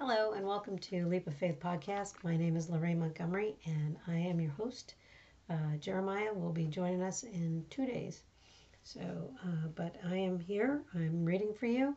Hello, and welcome to Leap of Faith podcast. My name is Lorraine Montgomery, and I am your host. Uh, Jeremiah will be joining us in two days. So, uh, but I am here, I'm reading for you,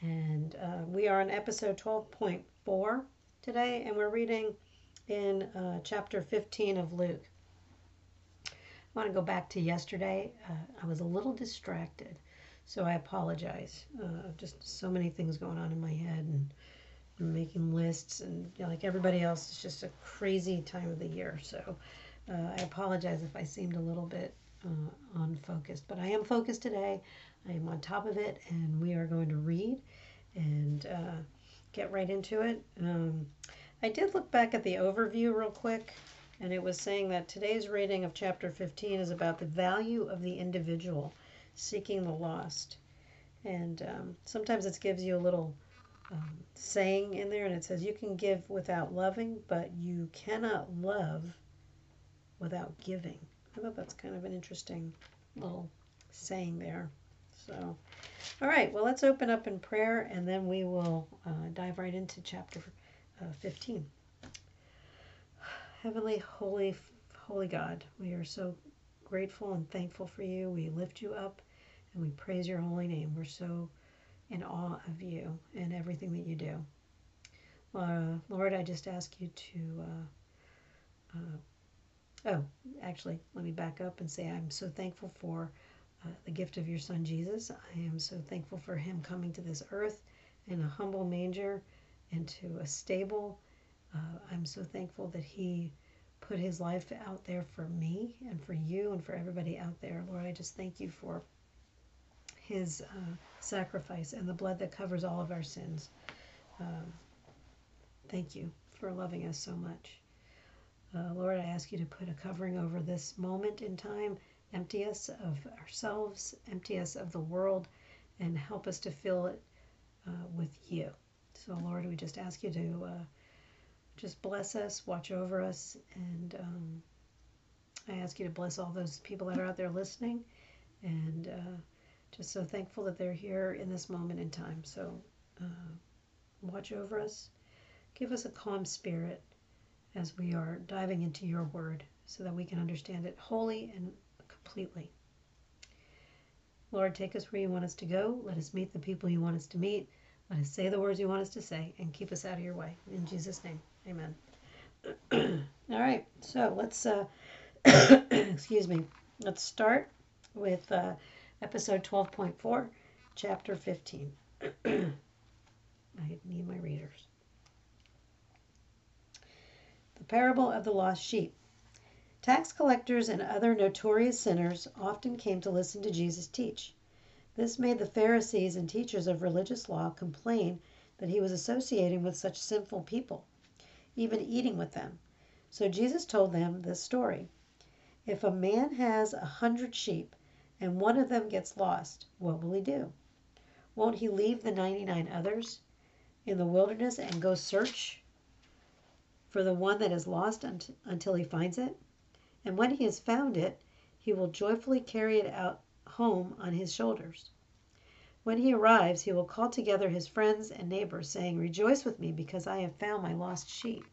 and uh, we are on episode 12.4 today, and we're reading in uh, chapter 15 of Luke. I want to go back to yesterday. Uh, I was a little distracted, so I apologize. Uh, just so many things going on in my head, and making lists, and you know, like everybody else, it's just a crazy time of the year. So uh, I apologize if I seemed a little bit uh, unfocused, but I am focused today. I am on top of it, and we are going to read and uh, get right into it. Um, I did look back at the overview real quick, and it was saying that today's reading of chapter 15 is about the value of the individual seeking the lost. And um, sometimes it gives you a little um, saying in there, and it says, You can give without loving, but you cannot love without giving. I thought that's kind of an interesting little saying there. So, all right, well, let's open up in prayer and then we will uh, dive right into chapter uh, 15. Heavenly, holy, holy God, we are so grateful and thankful for you. We lift you up and we praise your holy name. We're so in awe of you and everything that you do. Uh, Lord, I just ask you to. Uh, uh, oh, actually, let me back up and say I'm so thankful for uh, the gift of your son Jesus. I am so thankful for him coming to this earth in a humble manger into a stable. Uh, I'm so thankful that he put his life out there for me and for you and for everybody out there. Lord, I just thank you for his uh, sacrifice and the blood that covers all of our sins. Um, thank you for loving us so much. Uh, Lord, I ask you to put a covering over this moment in time, empty us of ourselves, empty us of the world, and help us to fill it uh, with you. So, Lord, we just ask you to uh, just bless us, watch over us, and um, I ask you to bless all those people that are out there listening, and uh, just so thankful that they're here in this moment in time. So, uh, watch over us, give us a calm spirit as we are diving into your word, so that we can understand it wholly and completely. Lord, take us where you want us to go. Let us meet the people you want us to meet. Let us say the words you want us to say and keep us out of your way. In Jesus' name, amen. All right, so let's, uh, excuse me, let's start with uh, episode 12.4, chapter 15. I need my readers. The parable of the lost sheep. Tax collectors and other notorious sinners often came to listen to Jesus teach. This made the Pharisees and teachers of religious law complain that he was associating with such sinful people, even eating with them. So Jesus told them this story If a man has a hundred sheep and one of them gets lost, what will he do? Won't he leave the 99 others in the wilderness and go search for the one that is lost until he finds it? And when he has found it, he will joyfully carry it out home on his shoulders. When he arrives, he will call together his friends and neighbors, saying, Rejoice with me, because I have found my lost sheep.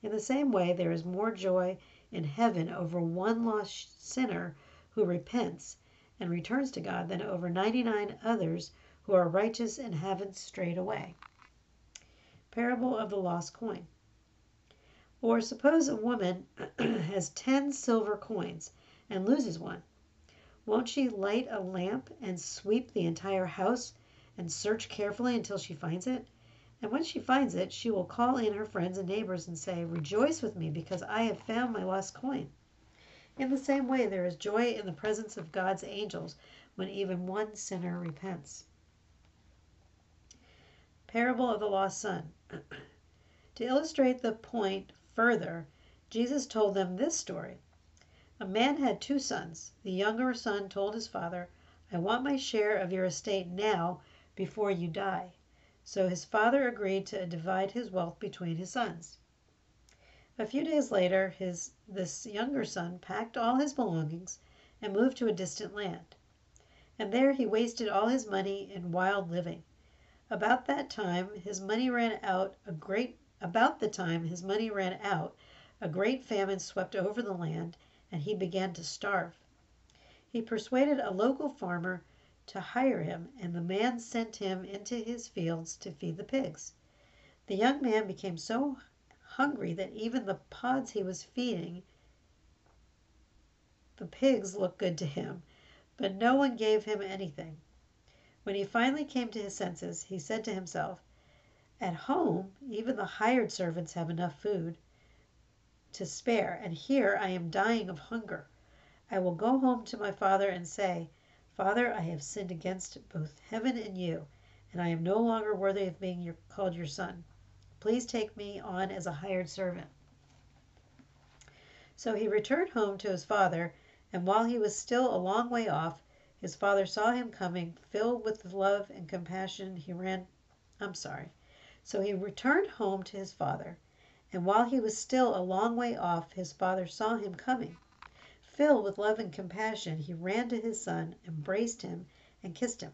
In the same way, there is more joy in heaven over one lost sinner who repents and returns to God than over 99 others who are righteous and haven't strayed away. Parable of the Lost Coin. Or suppose a woman has 10 silver coins and loses one. Won't she light a lamp and sweep the entire house and search carefully until she finds it? And when she finds it, she will call in her friends and neighbors and say, Rejoice with me, because I have found my lost coin. In the same way, there is joy in the presence of God's angels when even one sinner repents. Parable of the Lost Son. to illustrate the point further, Jesus told them this story. A man had two sons. The younger son told his father, I want my share of your estate now before you die. So his father agreed to divide his wealth between his sons. A few days later, his this younger son packed all his belongings and moved to a distant land. And there he wasted all his money in wild living. About that time his money ran out a great about the time his money ran out, a great famine swept over the land and he began to starve. He persuaded a local farmer to hire him, and the man sent him into his fields to feed the pigs. The young man became so hungry that even the pods he was feeding the pigs looked good to him, but no one gave him anything. When he finally came to his senses, he said to himself, At home, even the hired servants have enough food to spare, and here I am dying of hunger. I will go home to my father and say, Father, I have sinned against both heaven and you, and I am no longer worthy of being your, called your son. Please take me on as a hired servant. So he returned home to his father, and while he was still a long way off, his father saw him coming, filled with love and compassion. He ran, I'm sorry. So he returned home to his father, and while he was still a long way off, his father saw him coming. Filled with love and compassion, he ran to his son, embraced him, and kissed him.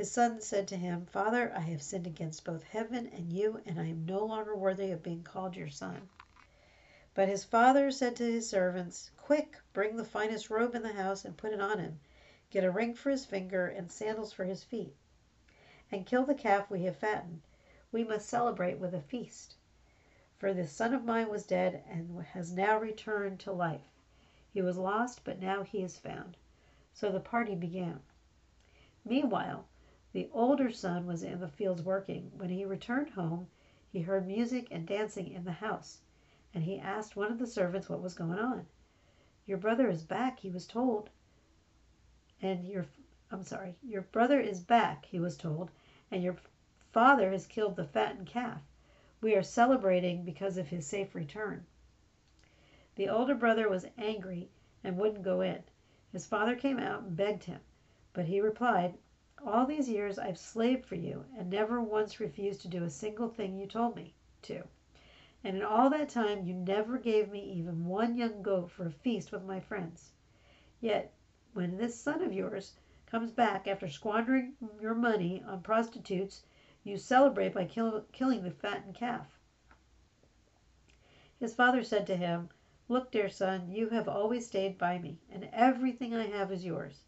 His son said to him, Father, I have sinned against both heaven and you, and I am no longer worthy of being called your son. But his father said to his servants, Quick, bring the finest robe in the house and put it on him. Get a ring for his finger and sandals for his feet. And kill the calf we have fattened. We must celebrate with a feast. For this son of mine was dead and has now returned to life. He was lost, but now he is found. So the party began. Meanwhile, the older son was in the fields working. When he returned home, he heard music and dancing in the house, and he asked one of the servants what was going on. Your brother is back, he was told. And your, I'm sorry, your brother is back, he was told, and your father has killed the fattened calf. We are celebrating because of his safe return. The older brother was angry and wouldn't go in. His father came out and begged him, but he replied, All these years I've slaved for you and never once refused to do a single thing you told me to. And in all that time you never gave me even one young goat for a feast with my friends. Yet when this son of yours comes back after squandering your money on prostitutes, you celebrate by kill, killing the fattened calf. His father said to him, Look, dear son, you have always stayed by me, and everything I have is yours.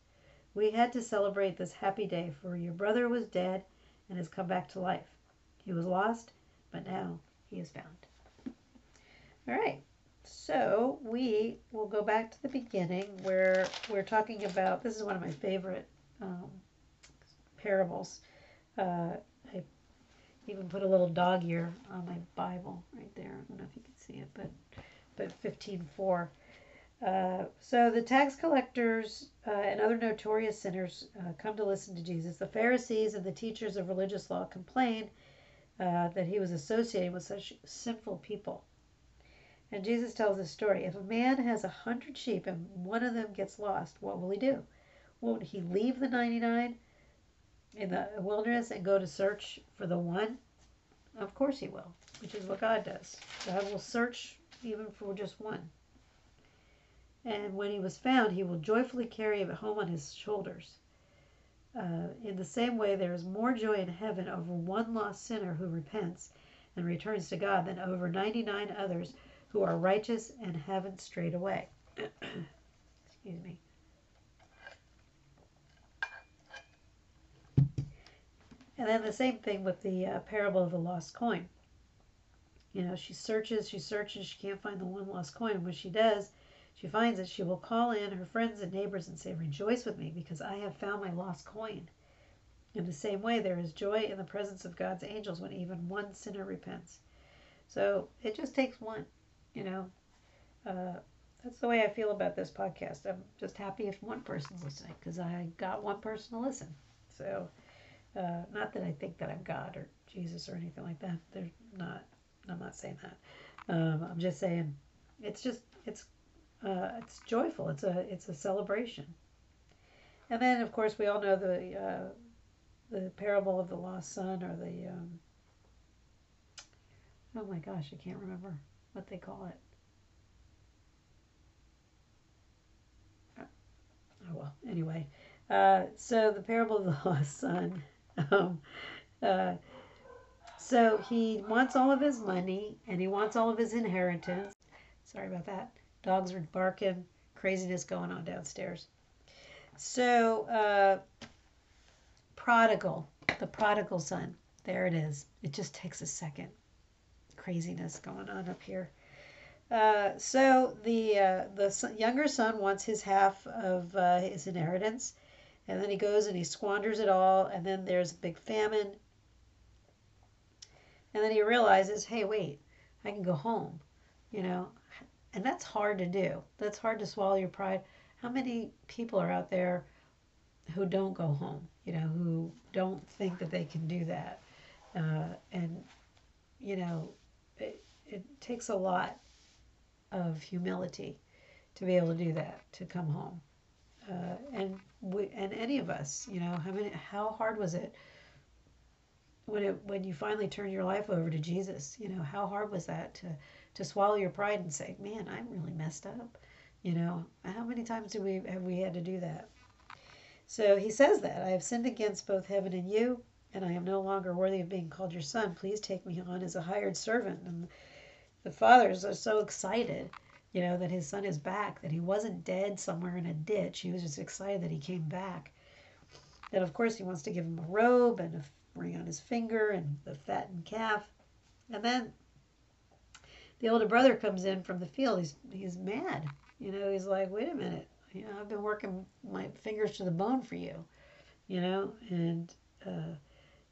We had to celebrate this happy day, for your brother was dead and has come back to life. He was lost, but now he is found. All right, so we will go back to the beginning where we're talking about this is one of my favorite um, parables. Uh, I even put a little dog ear on my Bible right there. I don't know if you can see it, but but 15.4. Uh, so the tax collectors uh, and other notorious sinners uh, come to listen to Jesus. The Pharisees and the teachers of religious law complain uh, that he was associating with such sinful people. And Jesus tells this story. If a man has a hundred sheep and one of them gets lost, what will he do? Won't he leave the 99 in the wilderness and go to search for the one? Of course he will, which is what God does. God will search even for just one. And when he was found, he will joyfully carry it home on his shoulders. Uh, in the same way, there is more joy in heaven over one lost sinner who repents and returns to God than over 99 others who are righteous and haven't strayed away. Excuse me. And then the same thing with the uh, parable of the lost coin. You know, she searches, she searches, she can't find the one lost coin. When she does, she finds it, she will call in her friends and neighbors and say, Rejoice with me because I have found my lost coin. In the same way, there is joy in the presence of God's angels when even one sinner repents. So it just takes one, you know. Uh, that's the way I feel about this podcast. I'm just happy if one person's listening because I got one person to listen. So, uh, not that I think that I'm God or Jesus or anything like that. They're not. I'm not saying that. Um, I'm just saying it's just it's uh, it's joyful. It's a it's a celebration. And then of course we all know the uh, the parable of the lost son or the um, oh my gosh I can't remember what they call it. Oh well, anyway. Uh, so the parable of the lost son. Um, Uh, so he wants all of his money and he wants all of his inheritance. Sorry about that. Dogs are barking, craziness going on downstairs. So, uh, prodigal, the prodigal son. There it is. It just takes a second. Craziness going on up here. Uh, so the uh, the younger son wants his half of uh, his inheritance, and then he goes and he squanders it all, and then there's a big famine, and then he realizes, hey, wait, I can go home, you know, and that's hard to do. That's hard to swallow your pride. How many people are out there who don't go home, you know, who don't think that they can do that? Uh, and, you know, it, it takes a lot of humility to be able to do that, to come home. Uh, and we, and any of us, you know, how many, how hard was it when it when you finally turn your life over to Jesus? You know, how hard was that to to swallow your pride and say, "Man, I'm really messed up." You know, how many times do we have we had to do that? So he says that I have sinned against both heaven and you, and I am no longer worthy of being called your son. Please take me on as a hired servant. And the fathers are so excited, you know, that his son is back, that he wasn't dead somewhere in a ditch. He was just excited that he came back. And of course, he wants to give him a robe and a ring on his finger and the fattened calf. And then the older brother comes in from the field. He's he's mad. You know, he's like, wait a minute. You know, I've been working my fingers to the bone for you. You know, and uh,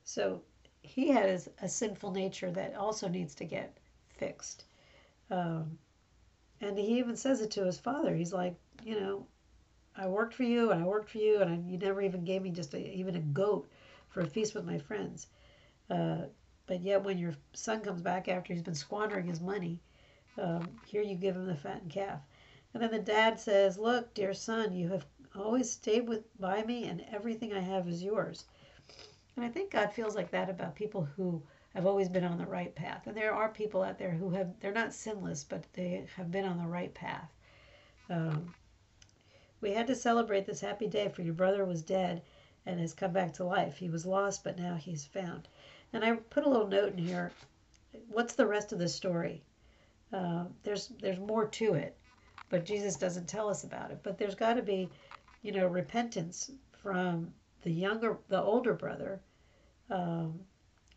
so he has a sinful nature that also needs to get fixed. Um, and he even says it to his father. He's like, you know, I worked for you and I worked for you, and I, you never even gave me just a, even a goat for a feast with my friends. Uh, but yet, when your son comes back after he's been squandering his money, um, here you give him the fattened calf. And then the dad says, Look, dear son, you have always stayed with by me, and everything I have is yours. And I think God feels like that about people who have always been on the right path. And there are people out there who have, they're not sinless, but they have been on the right path. Um, we had to celebrate this happy day, for your brother was dead and has come back to life. He was lost, but now he's found. And I put a little note in here. What's the rest of the story? Uh, there's there's more to it, but Jesus doesn't tell us about it. But there's got to be, you know, repentance from the younger, the older brother, um,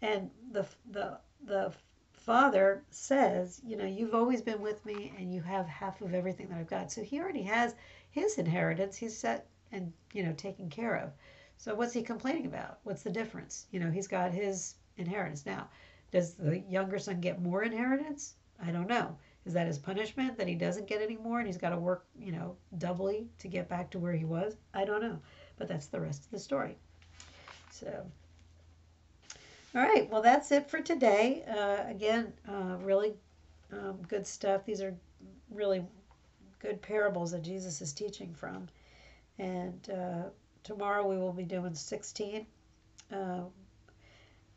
and the the the father says, you know, you've always been with me, and you have half of everything that I've got. So he already has his inheritance. He's set and you know taken care of. So what's he complaining about? What's the difference? You know, he's got his inheritance now. Does the younger son get more inheritance? I don't know. Is that his punishment that he doesn't get any more and he's got to work, you know, doubly to get back to where he was? I don't know. But that's the rest of the story. So, all right. Well, that's it for today. Uh, again, uh, really um, good stuff. These are really good parables that Jesus is teaching from. And uh, tomorrow we will be doing 16.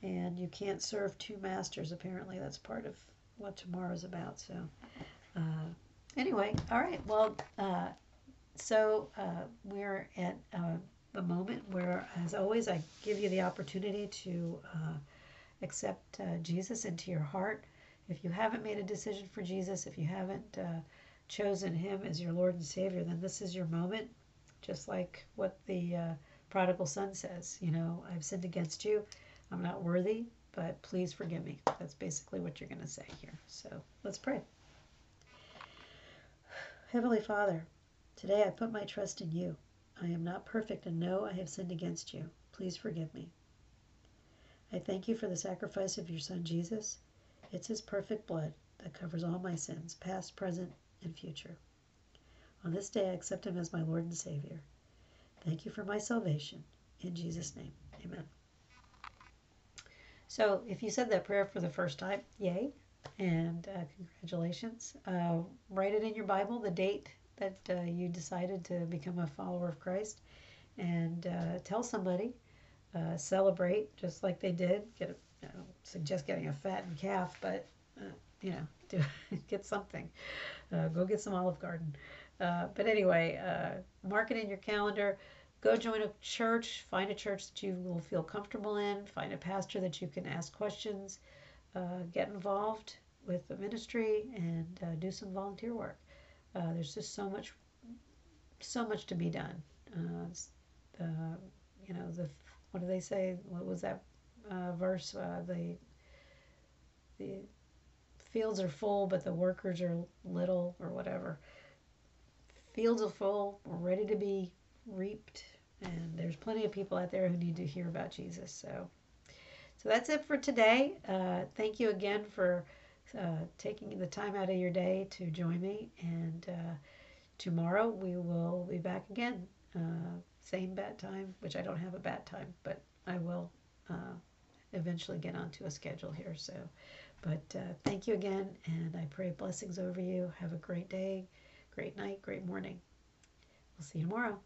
And you can't serve two masters, apparently. That's part of what tomorrow is about. So, uh, anyway, all right. Well, uh, so uh, we're at uh, the moment where, as always, I give you the opportunity to uh, accept uh, Jesus into your heart. If you haven't made a decision for Jesus, if you haven't chosen Him as your Lord and Savior, then this is your moment. Just like what the prodigal son says, you know, I've sinned against you. I'm not worthy but please forgive me. That's basically what you're going to say here. So let's pray. Heavenly Father, today I put my trust in you. I am not perfect and know I have sinned against you. Please forgive me. I thank you for the sacrifice of your Son Jesus. It's his perfect blood that covers all my sins, past, present, and future. On this day, I accept him as my Lord and Savior. Thank you for my salvation. In Jesus' name, amen. So if you said that prayer for the first time, yay, and uh, congratulations. Uh, write it in your Bible, the date that uh, you decided to become a follower of Christ, and uh, tell somebody. Uh, celebrate just like they did. Get a, suggest getting a fattened calf, but uh, you know, do get something. go get some Olive Garden. but anyway, mark it in your calendar. Go join a church, find a church that you will feel comfortable in, find a pastor that you can ask questions, uh, get involved with the ministry, and uh, do some volunteer work. Uh, there's just so much, so much to be done. Uh, you know, the what do they say? What was that uh, verse? Uh, the the fields are full, but the workers are little, or whatever. Fields are full, We're ready to be reaped, and there's plenty of people out there who need to hear about Jesus. So, so that's it for today. Uh, thank you again for uh, taking the time out of your day to join me, and uh, tomorrow we will be back again. Uh, same bat time, which I don't have a bat time, but I will uh, eventually get onto a schedule here. So, but uh, thank you again, and I pray blessings over you. Have a great day, great night, great morning. We'll see you tomorrow.